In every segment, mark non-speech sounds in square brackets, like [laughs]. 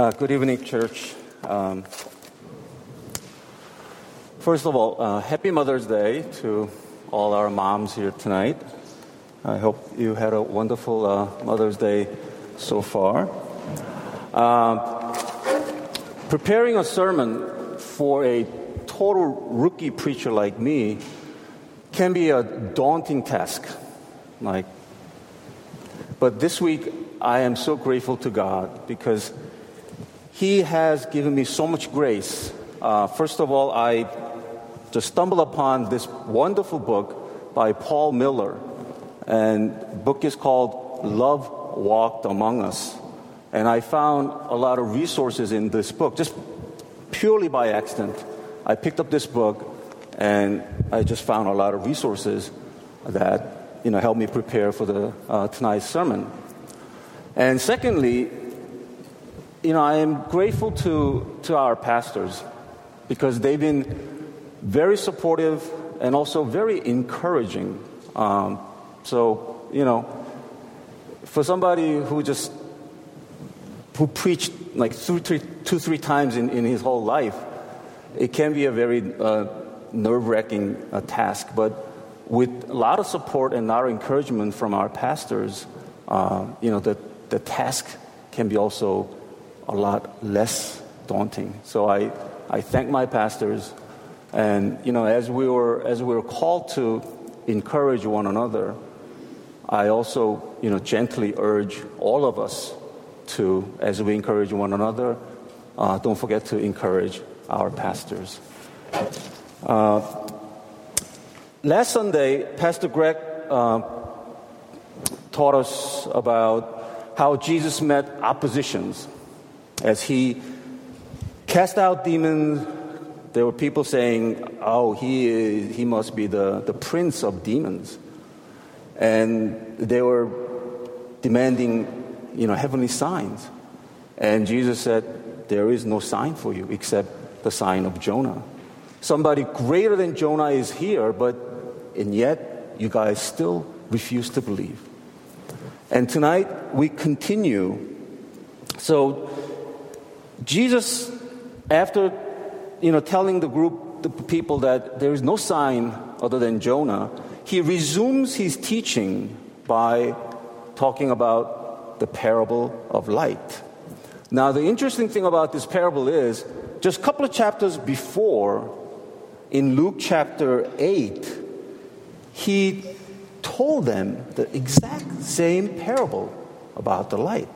Uh, good evening, church. Um, first of all, uh, happy Mother's Day to all our moms here tonight. I hope you had a wonderful uh, Mother's Day so far. Uh, preparing a sermon for a total rookie preacher like me can be a daunting task. Like, but this week I am so grateful to God because He has given me so much grace. Uh, first of all, I just stumbled upon this wonderful book by Paul Miller, and book is called Love Walked Among Us. And I found a lot of resources in this book, just purely by accident. I picked up this book, and I just found a lot of resources that you know helped me prepare for the uh, tonight's sermon. And secondly, you know, I am grateful to, to our pastors because they've been very supportive and also very encouraging. Um, so, you know, for somebody who just who preached like two, three, two, three times in, in his whole life, it can be a very uh, nerve-wracking uh, task. But with a lot of support and a lot of encouragement from our pastors, uh, you know, the, the task can be also a lot less daunting. So I, I thank my pastors. And, you know, as we were, as we were called to encourage one another, I also, you know, gently urge all of us to, as we encourage one another, uh, don't forget to encourage our pastors. Uh, last Sunday, Pastor Greg uh, taught us about how Jesus met oppositions as he cast out demons. There were people saying, "Oh, he is, he must be the, the prince of demons," and they were demanding, you know, heavenly signs. And Jesus said, "There is no sign for you except the sign of Jonah." Somebody greater than Jonah is here, but and yet you guys still refuse to believe. And tonight we continue. So Jesus, after you know telling the group, the people that there is no sign other than Jonah, he resumes his teaching by talking about the parable of light. Now, the interesting thing about this parable is just a couple of chapters before, in Luke chapter 8, he told them the exact same parable about the light.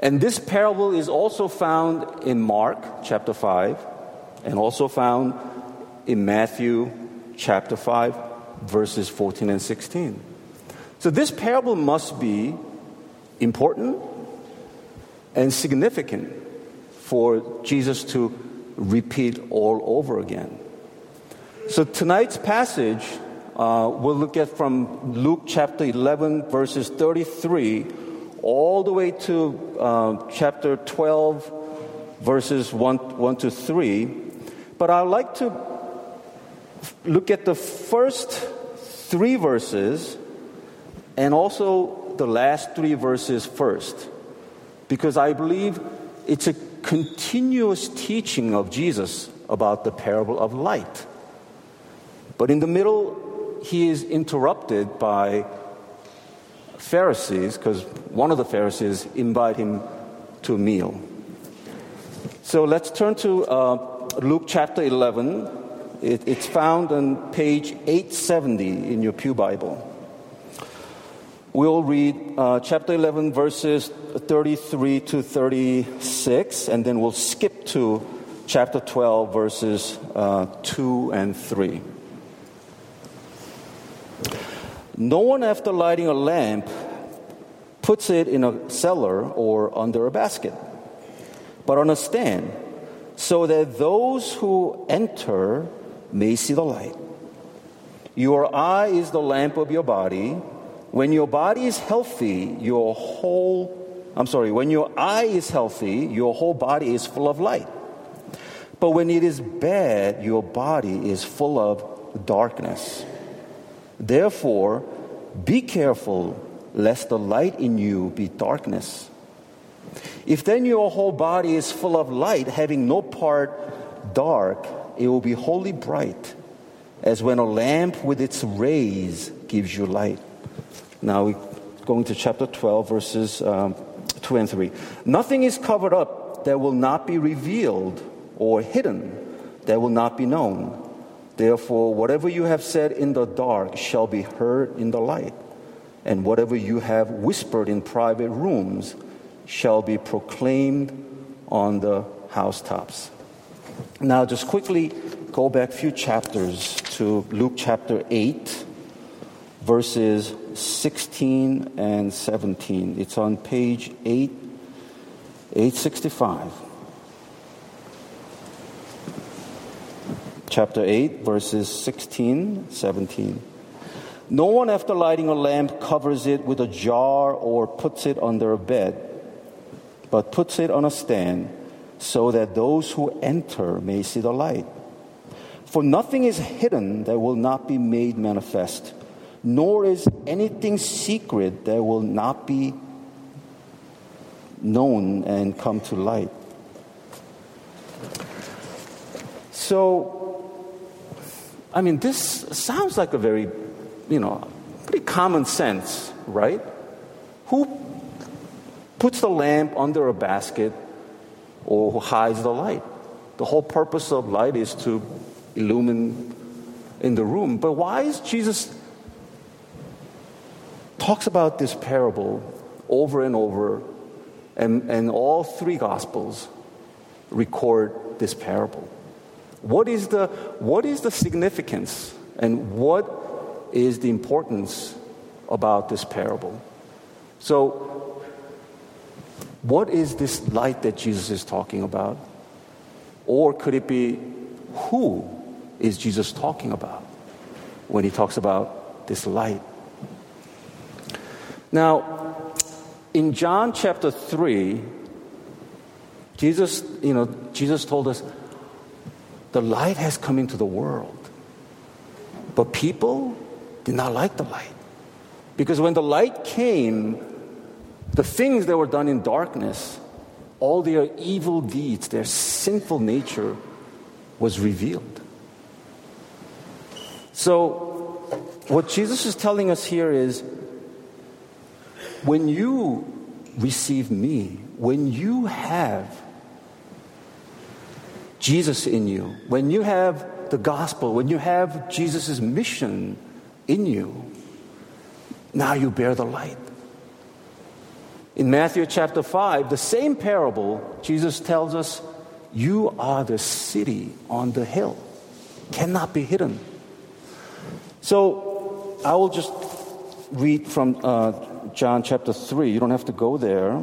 And this parable is also found in Mark chapter 5 and also found in Matthew chapter 5, verses 14 and 16. So this parable must be important and significant for Jesus to repeat all over again. So tonight's passage, uh, we'll look at from Luke chapter 11, verses 33 all the way to uh, chapter 12, verses 1, 1 to 3. But I'd like to look at the first three verses and also the last three verses first, because I believe it's a continuous teaching of Jesus about the parable of light. But in the middle, he is interrupted by Pharisees, because one of the Pharisees invite him to a meal. So let's turn to uh, Luke chapter 11. It, it's found on page 870 in your Pew Bible. We'll read uh, chapter 11, verses 33 to 36, and then we'll skip to chapter 12, verses uh, 2 and 3. No one, after lighting a lamp, puts it in a cellar or under a basket, but on a stand, so that those who enter may see the light. Your eye is the lamp of your body. When your body is healthy, your whole, I'm sorry, when your eye is healthy, your whole body is full of light. But when it is bad, your body is full of darkness. Therefore, be careful lest the light in you be darkness. If then your whole body is full of light, having no part dark, it will be wholly bright, as when a lamp with its rays gives you light. Now we're going to chapter 12, verses um, 2 and 3. Nothing is covered up that will not be revealed, or hidden that will not be known. Therefore, whatever you have said in the dark shall be heard in the light, and whatever you have whispered in private rooms shall be proclaimed on the housetops. Now, just quickly go back a few chapters to Luke chapter 8, verses 16 and 17. It's on page 8, 865. Chapter 8, verses 16, 17. No one, after lighting a lamp, covers it with a jar or puts it under a bed but puts it on a stand so that those who enter may see the light. For nothing is hidden that will not be made manifest, nor is anything secret that will not be known and come to light. So, I mean, this sounds like a very, you know, pretty common sense, right? Who puts the lamp under a basket or who hides the light. The whole purpose of light is to illumine in the room. But why is Jesus talks about this parable over and over, and, and all three gospels record this parable? What is the what is the significance and what is the importance about this parable? So what is this light that Jesus is talking about? Or could it be who is Jesus talking about when he talks about this light? Now, in John chapter 3, Jesus, you know, Jesus told us the light has come into the world. But people did not like the light. Because when the light came, the things that were done in darkness, all their evil deeds, their sinful nature was revealed. So, what Jesus is telling us here is when you receive me, when you have Jesus in you, when you have the gospel, when you have Jesus' mission in you, now you bear the light. In Matthew chapter 5, the same parable, Jesus tells us, You are the city on the hill, cannot be hidden. So I will just read from uh, John chapter 3. You don't have to go there.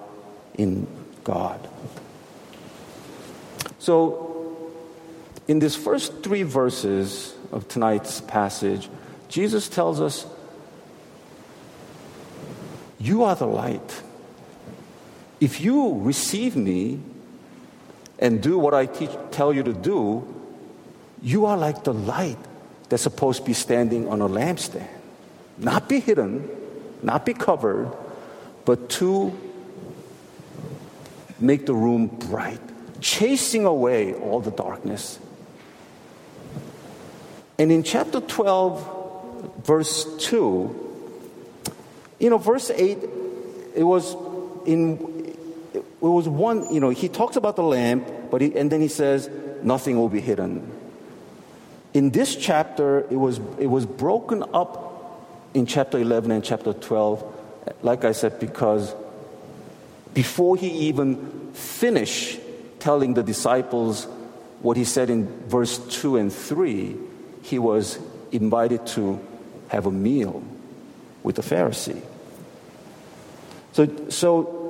in God. So, in these first three verses of tonight's passage, Jesus tells us you are the light. If you receive me and do what I teach, tell you to do, you are like the light that's supposed to be standing on a lampstand. Not be hidden, not be covered, but to make the room bright, chasing away all the darkness. And in chapter 12, verse 2, you know, verse 8, it was in, it was one, you know, he talks about the lamp, but he, and then he says, nothing will be hidden. In this chapter, it was, it was broken up in chapter 11 and chapter 12, like I said, because before he even finished telling the disciples what he said in verse 2 and 3, he was invited to have a meal with the Pharisee. So, so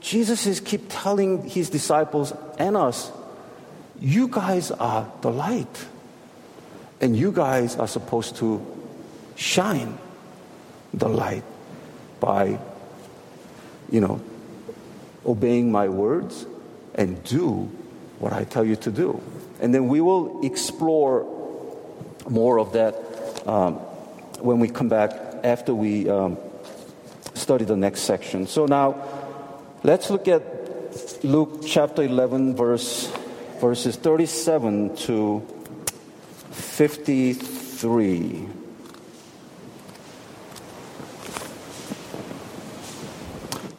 Jesus is keep telling his disciples and us, you guys are the light. And you guys are supposed to shine the light by, you know, obeying my words and do what I tell you to do. And then we will explore more of that um, when we come back after we um, study the next section. So now, let's look at Luke chapter 11, verse, verses 37 to 53.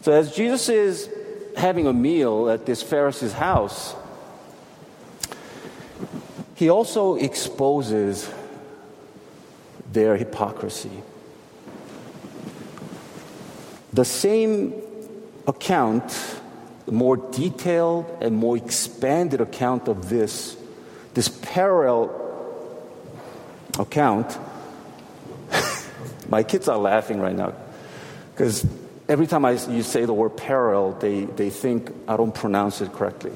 So, as Jesus is having a meal at this Pharisee's house, he also exposes their hypocrisy. The same account, more detailed and more expanded account of this, this parallel account, [laughs] my kids are laughing right now because every time I, you say the word parallel, they, they think I don't pronounce it correctly.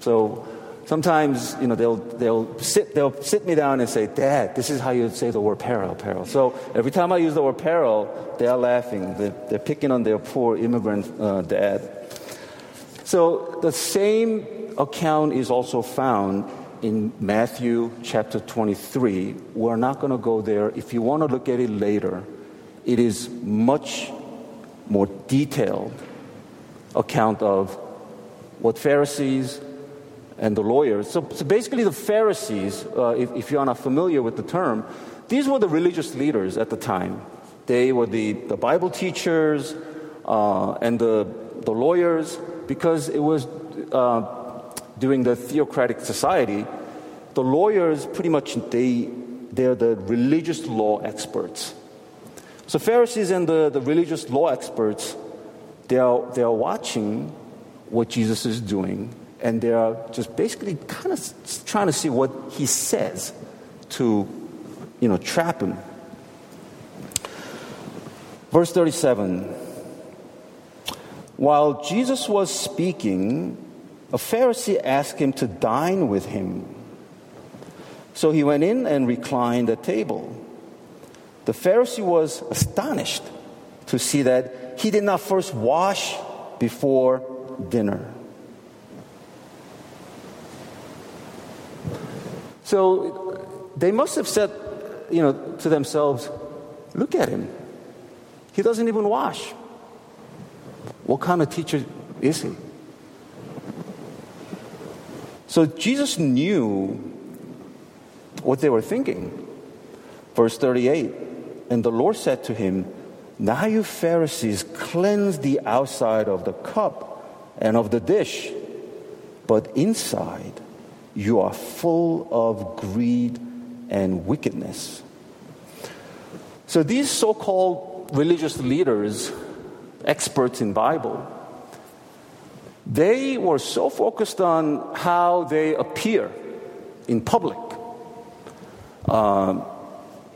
So sometimes, you know, they'll, they'll, sit, they'll sit me down and say, Dad, this is how you say the word parallel, parallel. So every time I use the word parallel, they are laughing. They're, they're picking on their poor immigrant uh, dad. So the same account is also found in Matthew chapter 23. We're not going to go there. If you want to look at it later, it is much more detailed account of what Pharisees and the lawyers. So, so basically, the Pharisees, uh, if, if you are not familiar with the term, these were the religious leaders at the time. They were the, the Bible teachers uh, and the, the lawyers because it was uh, during the theocratic society. The lawyers pretty much they they're the religious law experts. So Pharisees and the, the religious law experts, they are, they are watching what Jesus is doing, and they are just basically kind of trying to see what he says to, you know, trap him. Verse 37. While Jesus was speaking, a Pharisee asked him to dine with him. So he went in and reclined at table. The Pharisee was astonished to see that he did not first wash before dinner. So they must have said, you know, to themselves, look at him. He doesn't even wash. What kind of teacher is he? So Jesus knew what they were thinking. Verse 38 and the Lord said to him, Now you Pharisees cleanse the outside of the cup and of the dish, but inside you are full of greed and wickedness. So these so called religious leaders, experts in Bible, they were so focused on how they appear in public. Um,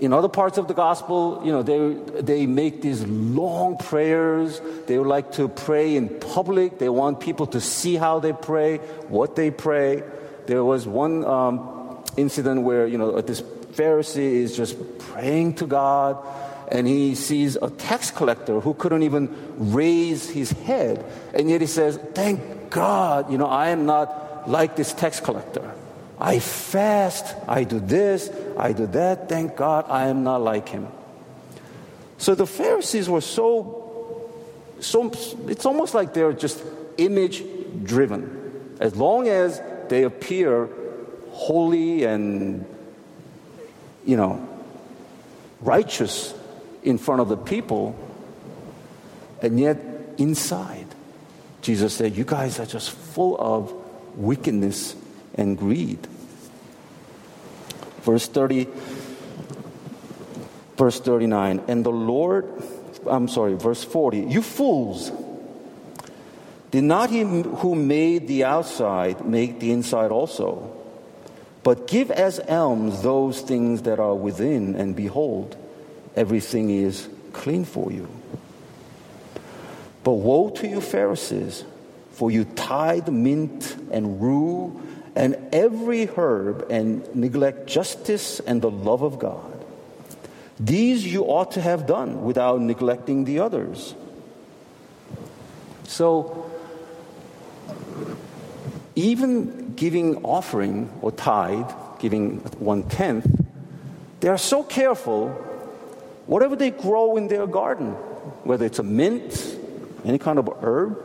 in other parts of the gospel, you know, they, they make these long prayers. They would like to pray in public. They want people to see how they pray, what they pray. There was one um, incident where, you know, this Pharisee is just praying to God and he sees a tax collector who couldn't even raise his head. And yet he says, Thank God, you know, I am not like this tax collector. I fast, I do this, I do that. Thank God I am not like him. So the Pharisees were so, so it's almost like they're just image driven. As long as they appear holy and, you know, righteous in front of the people, and yet inside, Jesus said, You guys are just full of wickedness and greed. Verse 30, verse 39, and the Lord, I'm sorry, verse 40, you fools, did not he who made the outside make the inside also? But give as alms those things that are within, and behold, everything is clean for you. But woe to you, Pharisees, for you tithe mint and rue and every herb and neglect justice and the love of God. These you ought to have done without neglecting the others. So, even giving offering or tithe, giving one tenth, they are so careful, whatever they grow in their garden, whether it's a mint, any kind of herb,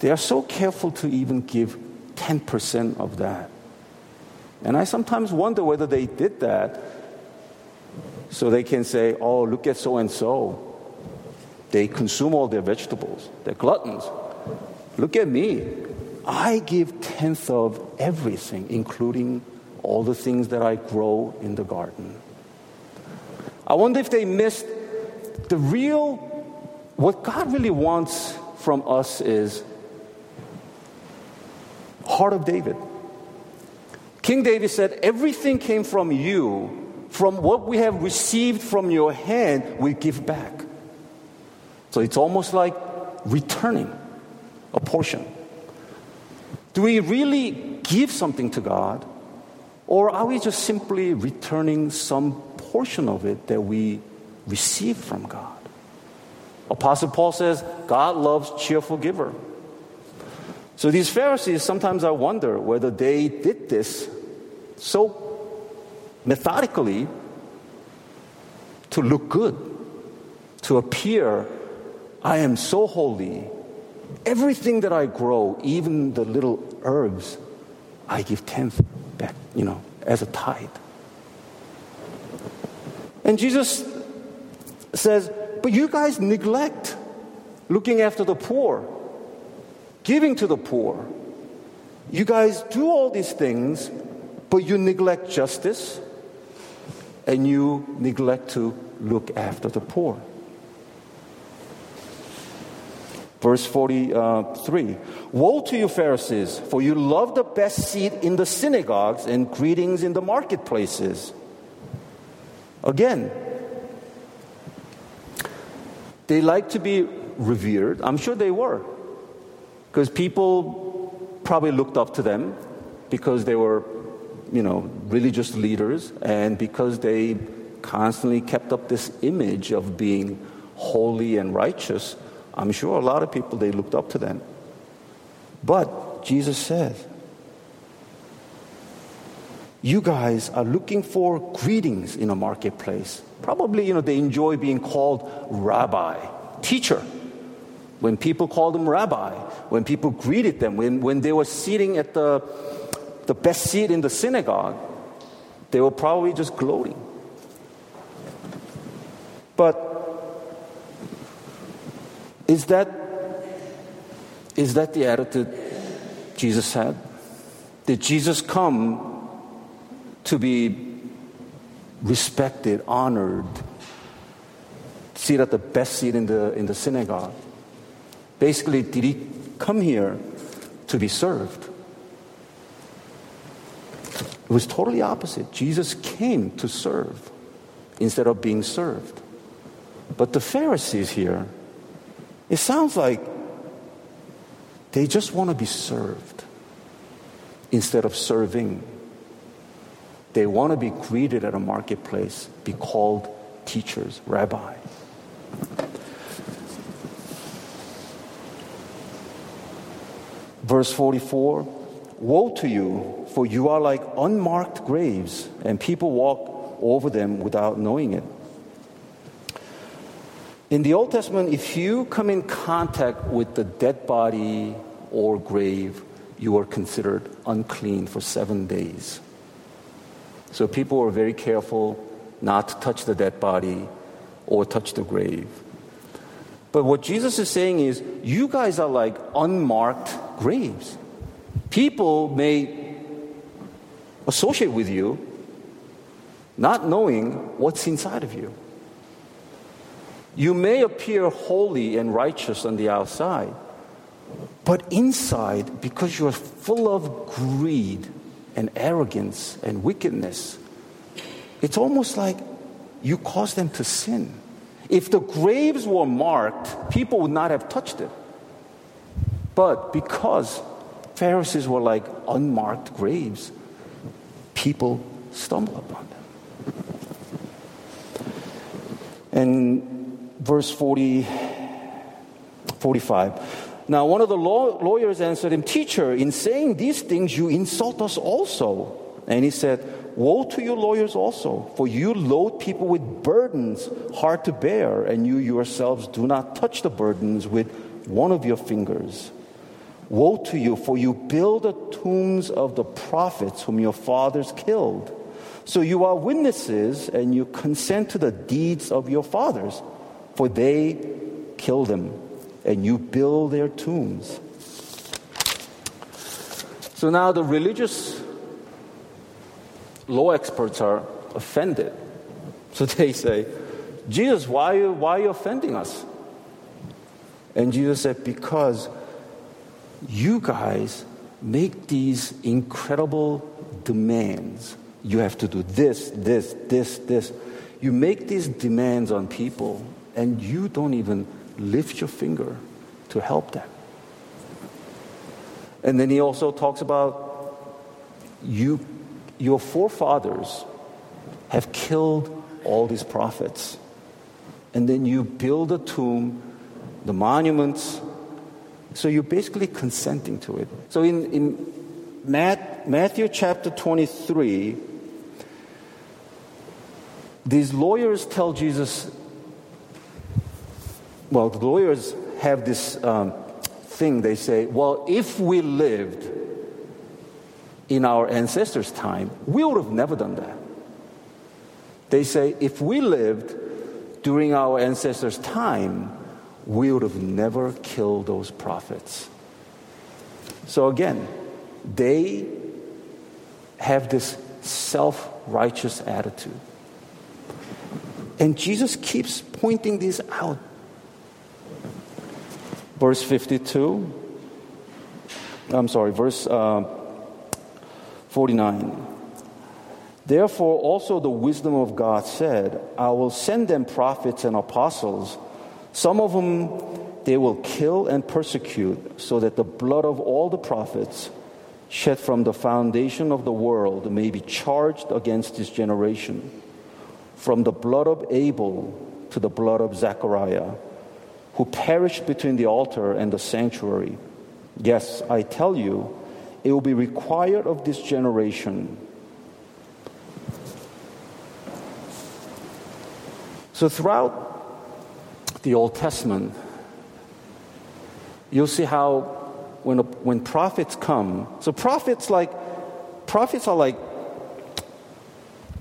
they are so careful to even give 10% of that. And I sometimes wonder whether they did that so they can say, oh, look at so and so. They consume all their vegetables, they're gluttons. Look at me. I give tenth of everything, including all the things that I grow in the garden. I wonder if they missed the real, what God really wants from us is heart of David. King David said, Everything came from you. From what we have received from your hand, we give back. So it's almost like returning a portion. Do we really give something to God? Or are we just simply returning some portion of it that we received from God? Apostle Paul says, God loves cheerful giver. So these Pharisees, sometimes I wonder whether they did this so methodically to look good, to appear, I am so holy. Everything that I grow, even the little herbs, I give tenth back, you know, as a tithe. And Jesus says, But you guys neglect looking after the poor giving to the poor. You guys do all these things, but you neglect justice and you neglect to look after the poor. Verse 43 Woe to you, Pharisees, for you love the best seat in the synagogues and greetings in the marketplaces. Again, they like to be revered. I'm sure they were. Because people probably looked up to them because they were, you know, religious leaders and because they constantly kept up this image of being holy and righteous. I'm sure a lot of people, they looked up to them. But Jesus says, you guys are looking for greetings in a marketplace. Probably, you know, they enjoy being called rabbi, teacher when people called him rabbi, when people greeted them, when, when they were sitting at the, the best seat in the synagogue, they were probably just gloating. But is that, is that the attitude Jesus had? Did Jesus come to be respected, honored, sit at the best seat in the, in the synagogue? Basically, did he come here to be served? It was totally opposite. Jesus came to serve instead of being served. But the Pharisees here, it sounds like they just want to be served instead of serving. They want to be greeted at a marketplace, be called teachers, rabbi. Verse 44 Woe to you, for you are like unmarked graves, and people walk over them without knowing it. In the Old Testament, if you come in contact with the dead body or grave, you are considered unclean for seven days. So people were very careful not to touch the dead body or touch the grave. But what Jesus is saying is, you guys are like unmarked graves. People may associate with you not knowing what's inside of you. You may appear holy and righteous on the outside, but inside, because you're full of greed and arrogance and wickedness, it's almost like you cause them to sin. If the graves were marked, people would not have touched it. But because Pharisees were like unmarked graves, people stumble upon them. And verse 40, 45. Now, one of the law, lawyers answered him, Teacher, in saying these things, you insult us also. And he said, Woe to you, lawyers, also, for you load people with burdens hard to bear, and you yourselves do not touch the burdens with one of your fingers. Woe to you, for you build the tombs of the prophets whom your fathers killed. So you are witnesses, and you consent to the deeds of your fathers, for they killed them and you build their tombs. So now the religious law experts are offended. So they say, Jesus, why are you, why are you offending us? And Jesus said, Because you guys make these incredible demands. You have to do this, this, this, this. You make these demands on people, and you don't even lift your finger to help them. And then he also talks about you, your forefathers have killed all these prophets. And then you build a tomb, the monuments. So you're basically consenting to it. So in, in Matthew chapter 23, these lawyers tell Jesus, well, the lawyers have this um, thing. They say, well, if we lived in our ancestors' time, we would have never done that. They say, if we lived during our ancestors' time, we would have never killed those prophets. So again, they have this self righteous attitude. And Jesus keeps pointing this out verse 52. I'm sorry, verse uh, 49. Therefore, also the wisdom of God said, I will send them prophets and apostles, some of them they will kill and persecute, so that the blood of all the prophets shed from the foundation of the world may be charged against this generation, from the blood of Abel to the blood of Zechariah who perished between the altar and the sanctuary. Yes, I tell you, it will be required of this generation. So, throughout the Old Testament, you'll see how when, a, when prophets come, so prophets like prophets are like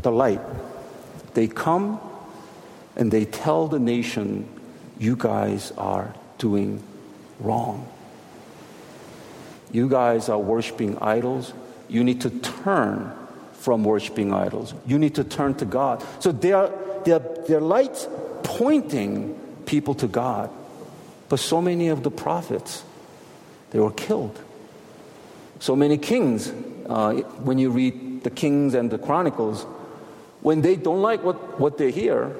the light. They come and they tell the nation you guys are doing wrong. You guys are worshiping idols. You need to turn from worshiping idols. You need to turn to God. So they are, they are, they're lights pointing people to God. But so many of the prophets, they were killed. So many kings, uh, when you read the Kings and the Chronicles, when they don't like what, what they hear,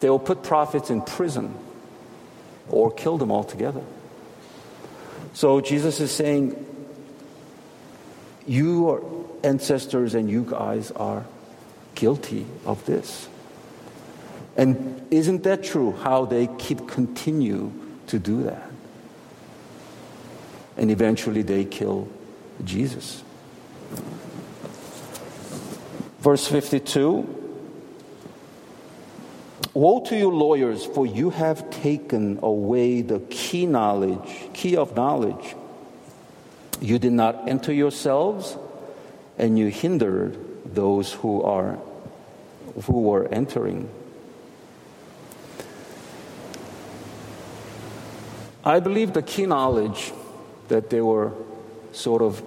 they will put prophets in prison or kill them altogether. So Jesus is saying, Your ancestors and you guys are guilty of this. And isn't that true how they keep continue to do that? And eventually they kill Jesus. Verse 52 Woe to you, lawyers, for you have taken away the key knowledge, key of knowledge. You did not enter yourselves, and you hindered those who are who were entering. I believe the key knowledge that they were sort of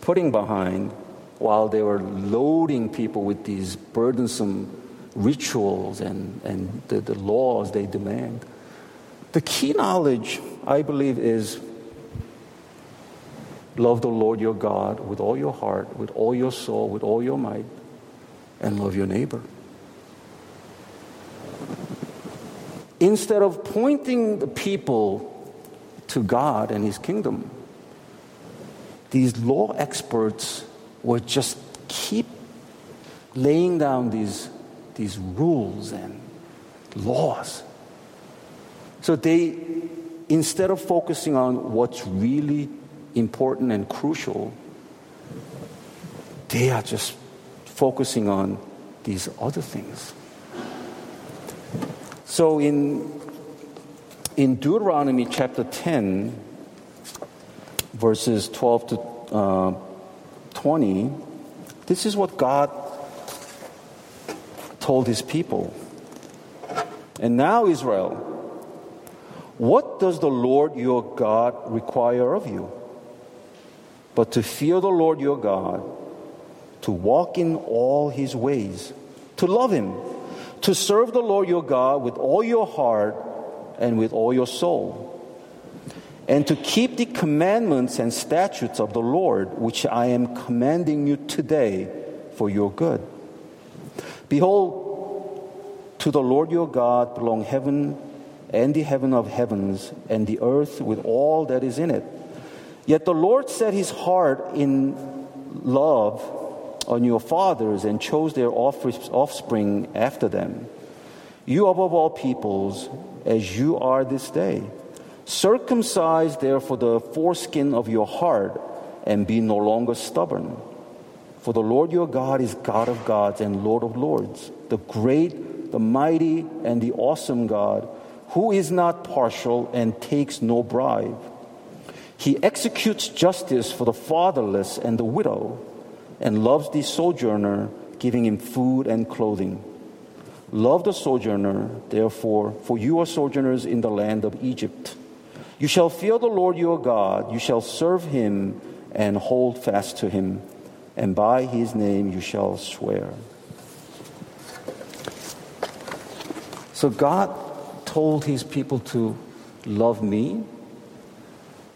putting behind while they were loading people with these burdensome rituals and, and the, the laws they demand. The key knowledge, I believe, is love the Lord your God with all your heart, with all your soul, with all your might, and love your neighbor. instead of pointing the people to God and His kingdom, these law experts would just keep laying down these, these rules and laws. So they, instead of focusing on what's really important and crucial, they are just focusing on these other things. So in, in Deuteronomy chapter 10, verses 12 to uh, 20, this is what God told his people. And now, Israel, what does the Lord your God require of you? But to fear the Lord your God, to walk in all his ways, to love him, to serve the Lord your God with all your heart and with all your soul, and to keep the commandments and statutes of the Lord, which I am commanding you today for your good. Behold, to the Lord your God belong heaven and the heaven of heavens and the earth with all that is in it. Yet the Lord set his heart in love on your fathers and chose their offspring after them. You above all peoples, as you are this day. Circumcise therefore the foreskin of your heart and be no longer stubborn. For the Lord your God is God of gods and Lord of lords, the great, the mighty, and the awesome God, who is not partial and takes no bribe. He executes justice for the fatherless and the widow, and loves the sojourner, giving him food and clothing. Love the sojourner, therefore, for you are sojourners in the land of Egypt. You shall fear the Lord your God, you shall serve him and hold fast to him and by his name you shall swear. So God told his people to love me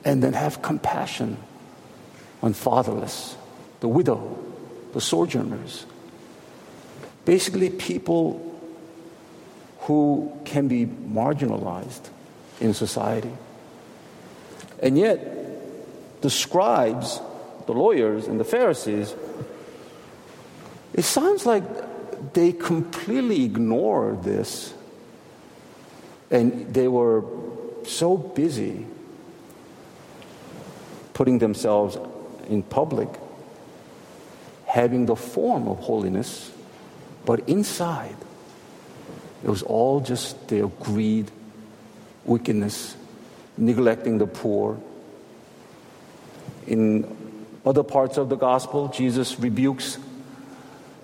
and then have compassion on fatherless, the widow, the sojourners. Basically, people who can be marginalized in society. And yet, the scribes the lawyers and the Pharisees, it sounds like they completely ignored this. And they were so busy putting themselves in public, having the form of holiness, but inside, it was all just their greed, wickedness, neglecting the poor. In other parts of the gospel, Jesus rebukes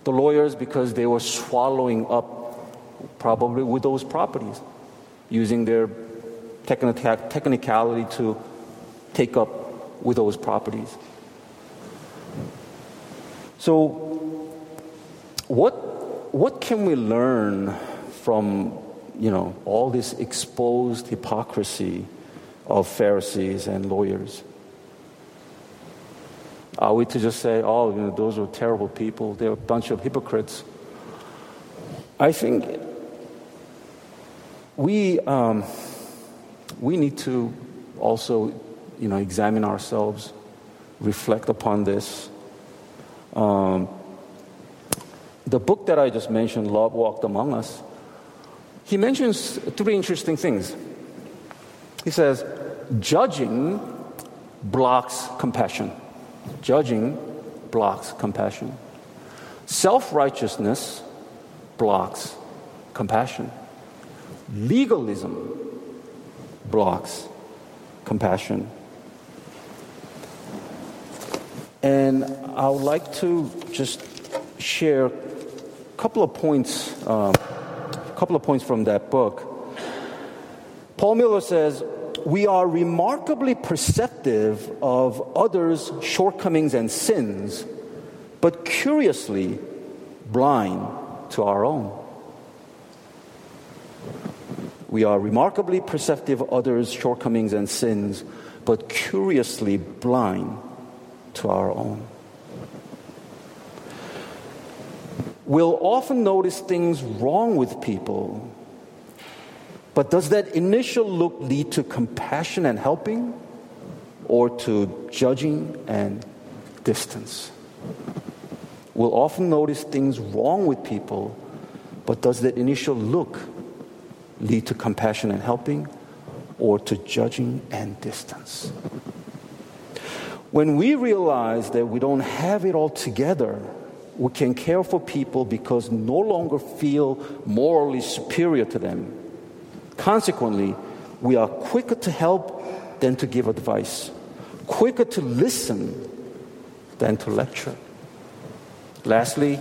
the lawyers because they were swallowing up probably widow's properties, using their technicality to take up widow's properties. So, what, what can we learn from you know, all this exposed hypocrisy of Pharisees and lawyers? Are we to just say, oh, you know, those are terrible people, they're a bunch of hypocrites? I think we, um, we need to also you know, examine ourselves, reflect upon this. Um, the book that I just mentioned, Love Walked Among Us, he mentions three interesting things. He says, judging blocks compassion. Judging blocks compassion. Self righteousness blocks compassion. Legalism blocks compassion. And I would like to just share a couple of points, uh, couple of points from that book. Paul Miller says, we are remarkably perceptive of others' shortcomings and sins, but curiously blind to our own. We are remarkably perceptive of others' shortcomings and sins, but curiously blind to our own. We'll often notice things wrong with people But does that initial look lead to compassion and helping or to judging and distance? We'll often notice things wrong with people, but does that initial look lead to compassion and helping or to judging and distance? When we realize that we don't have it all together, we can care for people because no longer feel morally superior to them. Consequently, we are quicker to help than to give advice, quicker to listen than to lecture. Lastly,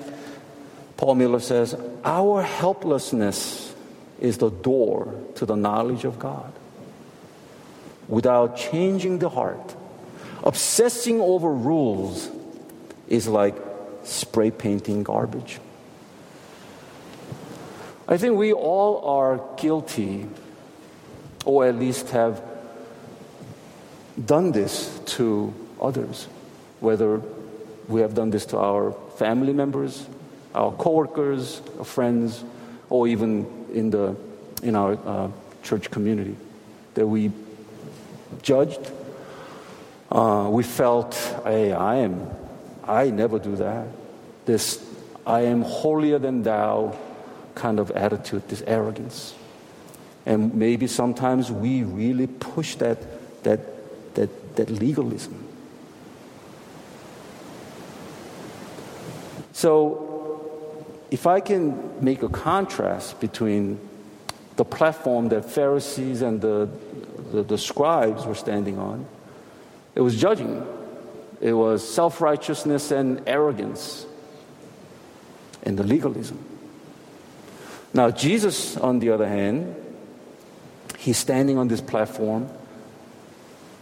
Paul Miller says, Our helplessness is the door to the knowledge of God. Without changing the heart, obsessing over rules is like spray painting garbage. I think we all are guilty, or at least have done this to others, whether we have done this to our family members, our coworkers, our friends, or even in, the, in our uh, church community, that we judged. Uh, we felt, hey, I am, I never do that. This, I am holier than thou kind of attitude, this arrogance. And maybe sometimes we really push that, that, that, that legalism. So, if I can make a contrast between the platform that Pharisees and the, the, the scribes were standing on, it was judging, it was self righteousness and arrogance, and the legalism. Now, Jesus, on the other hand, he's standing on this platform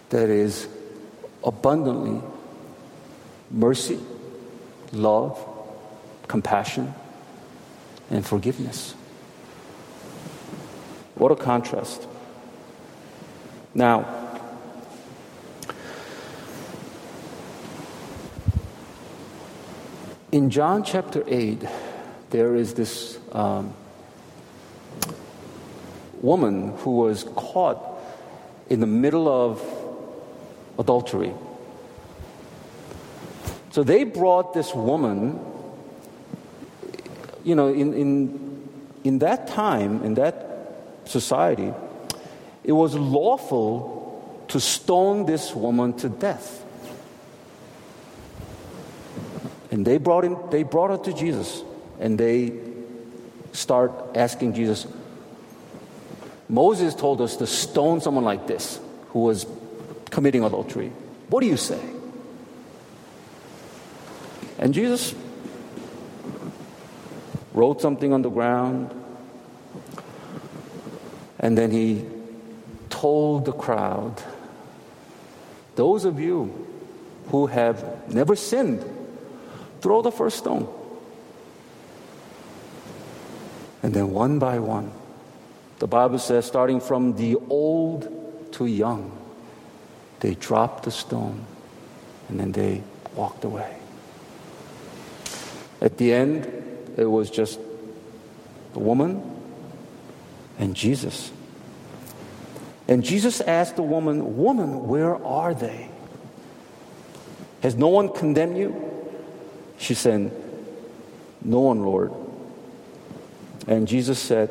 that is abundantly mercy, love, compassion, and forgiveness. What a contrast. Now, in John chapter 8, there is this um, woman who was caught in the middle of adultery. So they brought this woman, you know, in, in, in that time, in that society, it was lawful to stone this woman to death. And they brought, him, they brought her to Jesus and they start asking Jesus, Moses told us to stone someone like this who was committing adultery. What do you say? And Jesus wrote something on the ground, and then he told the crowd, Those of you who have never sinned, throw the first stone. And then one by one, the Bible says, starting from the old to young, they dropped the stone and then they walked away. At the end, it was just the woman and Jesus. And Jesus asked the woman, Woman, where are they? Has no one condemned you? She said, No one, Lord. And Jesus said,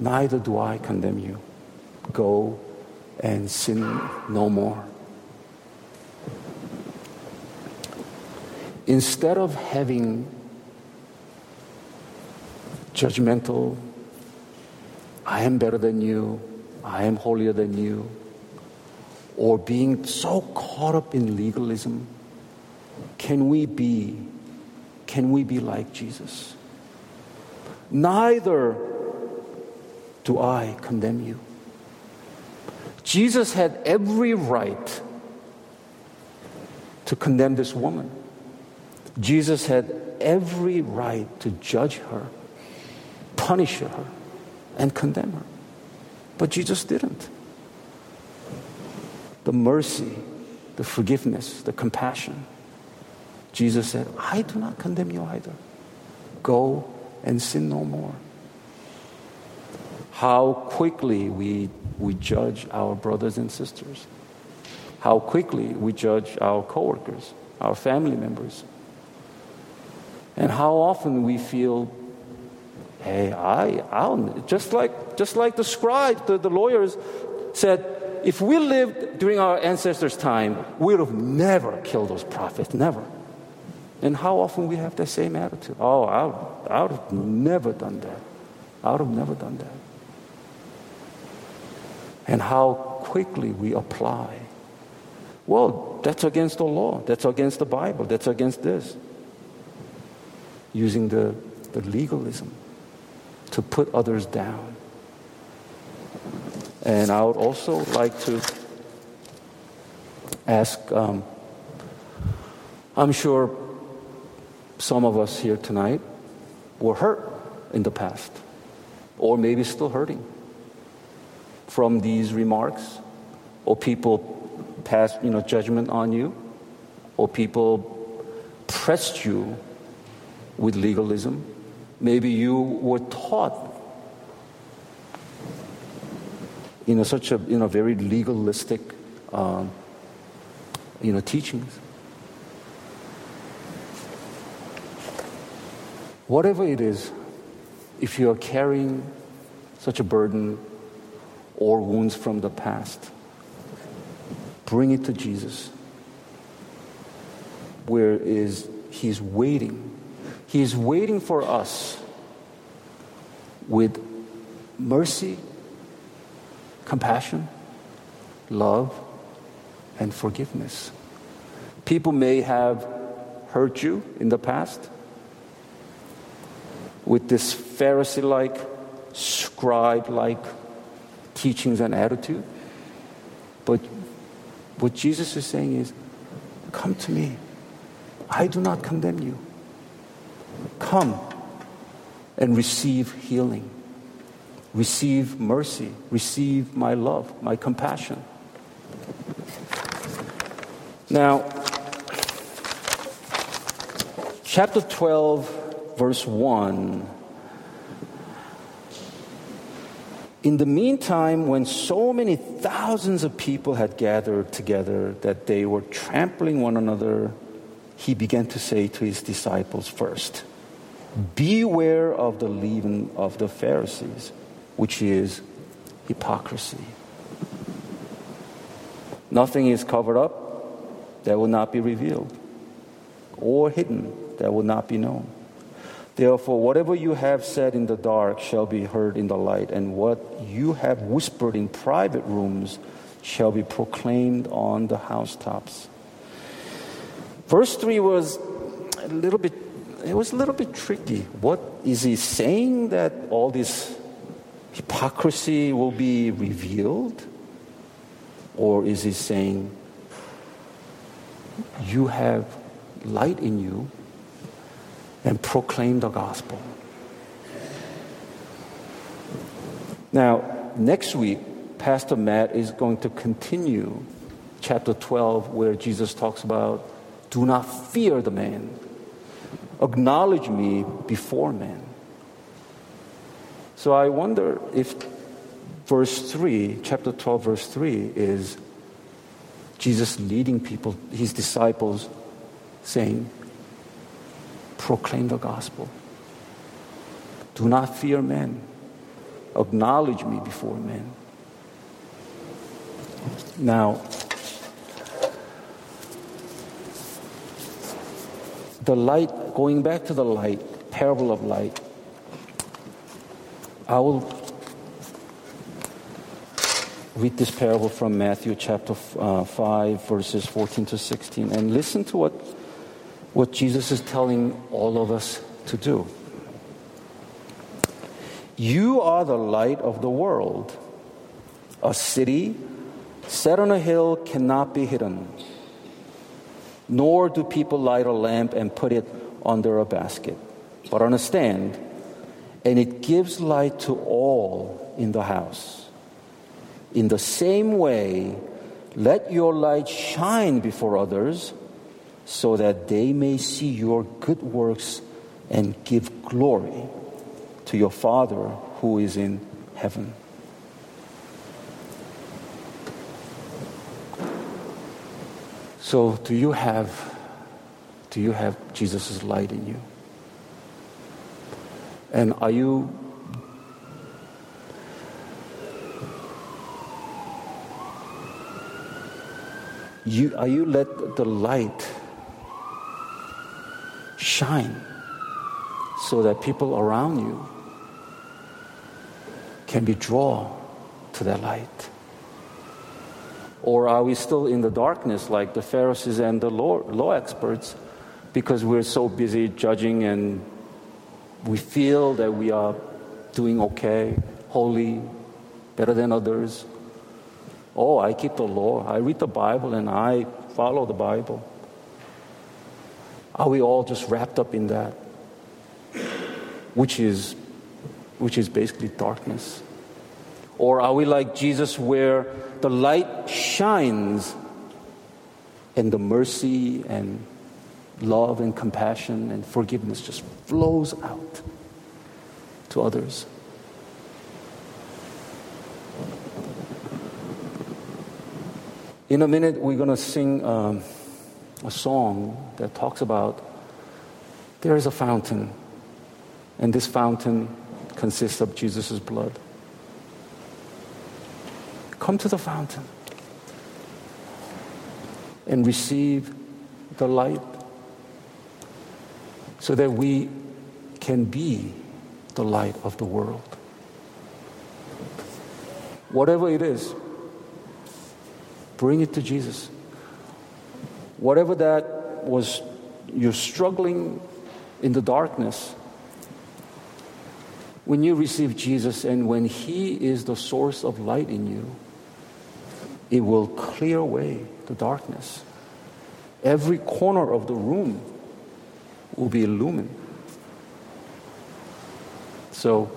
Neither do I condemn you. Go and sin no more. Instead of having judgmental, I am better than you, I am holier than you, or being so caught up in legalism, can we be, can we be like Jesus? Neither do I condemn you. Jesus had every right to condemn this woman. Jesus had every right to judge her, punish her, and condemn her. But Jesus didn't. The mercy, the forgiveness, the compassion. Jesus said, I do not condemn you either. Go and sin no more. how quickly we, we judge our brothers and sisters, how quickly we judge our coworkers, our family members, and how often we feel, hey, I, I'll, just like, just like the scribes, the, the lawyers said, if we lived during our ancestors' time, we would have never killed those prophets, never. And how often we have that same attitude? Oh, I would, I would have never done that. I would have never done that. And how quickly we apply. Well, that's against the law. That's against the Bible. That's against this. Using the, the legalism to put others down. And I would also like to ask um, I'm sure some of us here tonight were hurt in the past, or maybe still hurting from these remarks, or people passed you know, judgment on you, or people pressed you with legalism. Maybe you were taught you know, such a you know, very legalistic um, you know, teachings. Whatever it is, if you are carrying such a burden or wounds from the past, bring it to Jesus. Where is He's waiting? He's waiting for us with mercy, compassion, love, and forgiveness. People may have hurt you in the past with this Pharisee like, scribe like teachings and attitude. But what Jesus is saying is, Come to me. I do not condemn you. Come and receive healing, receive mercy, receive my love, my compassion. Now, chapter 12 verse 1. In the meantime, when so many thousands of people had gathered together that they were trampling one another, he began to say to his disciples first, Beware of the leaven of the Pharisees, which is hypocrisy. Nothing is covered up that will not be revealed, or hidden that will not be known. Therefore, whatever you have said in the dark shall be heard in the light, and what you have whispered in private rooms shall be proclaimed on the housetops. Verse 3 was a little bit it was a little bit tricky. What is he saying that all this hypocrisy will be revealed? Or is he saying you have light in you and proclaim the gospel. Now, next week, Pastor Matt is going to continue chapter 12, where Jesus talks about do not fear the man, acknowledge me before men. So I wonder if verse 3, chapter 12, verse 3, is Jesus leading people, his disciples, saying, proclaim the gospel. Do not fear men. Acknowledge me before men. Now, the light, going back to the light, parable of light, I will read this parable from Matthew chapter uh, 5, verses 14 to 16, and listen to what what Jesus is telling all of us to do. You are the light of the world. A city set on a hill cannot be hidden, nor do people light a lamp and put it under a basket, but on a stand, and it gives light to all in the house. In the same way, let your light shine before others so that they may see your good works and give glory to your Father who is in heaven. So, do you have do you have Jesus' light in you? And are you you are you let the light shine so that people around you can be drawn to that light? Or are we still in the darkness like the Pharisees and the law, law experts because we're so busy judging and we feel that we are doing okay, holy, better than others? Oh, I keep the law. I read the Bible and I follow the Bible. Are we all just wrapped up in that? Which is, which is basically darkness. Or are we like Jesus, where the light shines and the mercy and love and compassion and forgiveness just flows out to others? In a minute, we're going to sing um, a song that talks about there is a fountain, and this fountain consists of Jesus' blood. Come to the fountain and receive the light so that we can be the light of the world. Whatever it is, bring it to Jesus. Whatever that was, you're struggling in the darkness. When you receive Jesus and when He is the source of light in you, it will clear away the darkness. Every corner of the room will be illumined. So,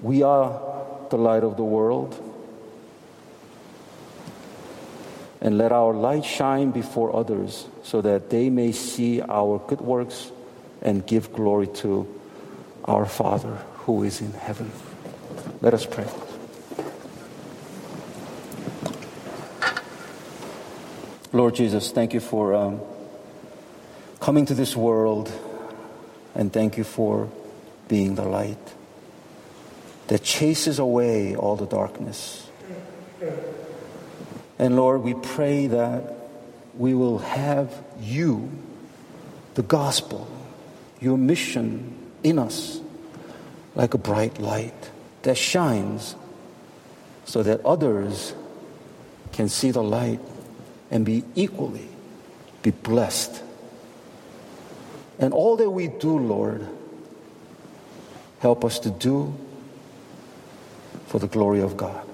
we are the light of the world. And let our light shine before others so that they may see our good works and give glory to our Father who is in heaven. Let us pray. Lord Jesus, thank you for um, coming to this world and thank you for being the light that chases away all the darkness. And Lord, we pray that we will have you, the gospel, your mission in us like a bright light that shines so that others can see the light and be equally be blessed. And all that we do, Lord, help us to do for the glory of God.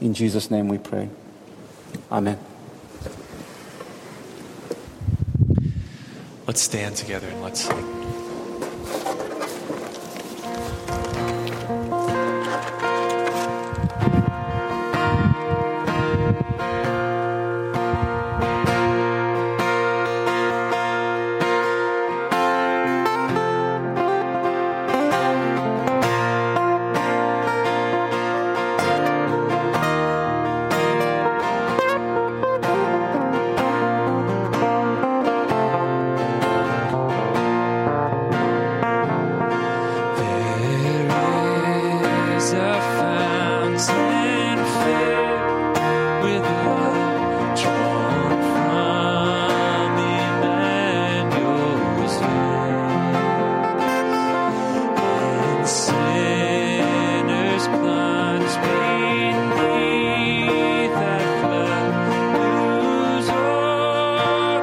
In Jesus' name we pray. Amen. Let's stand together and let's sing.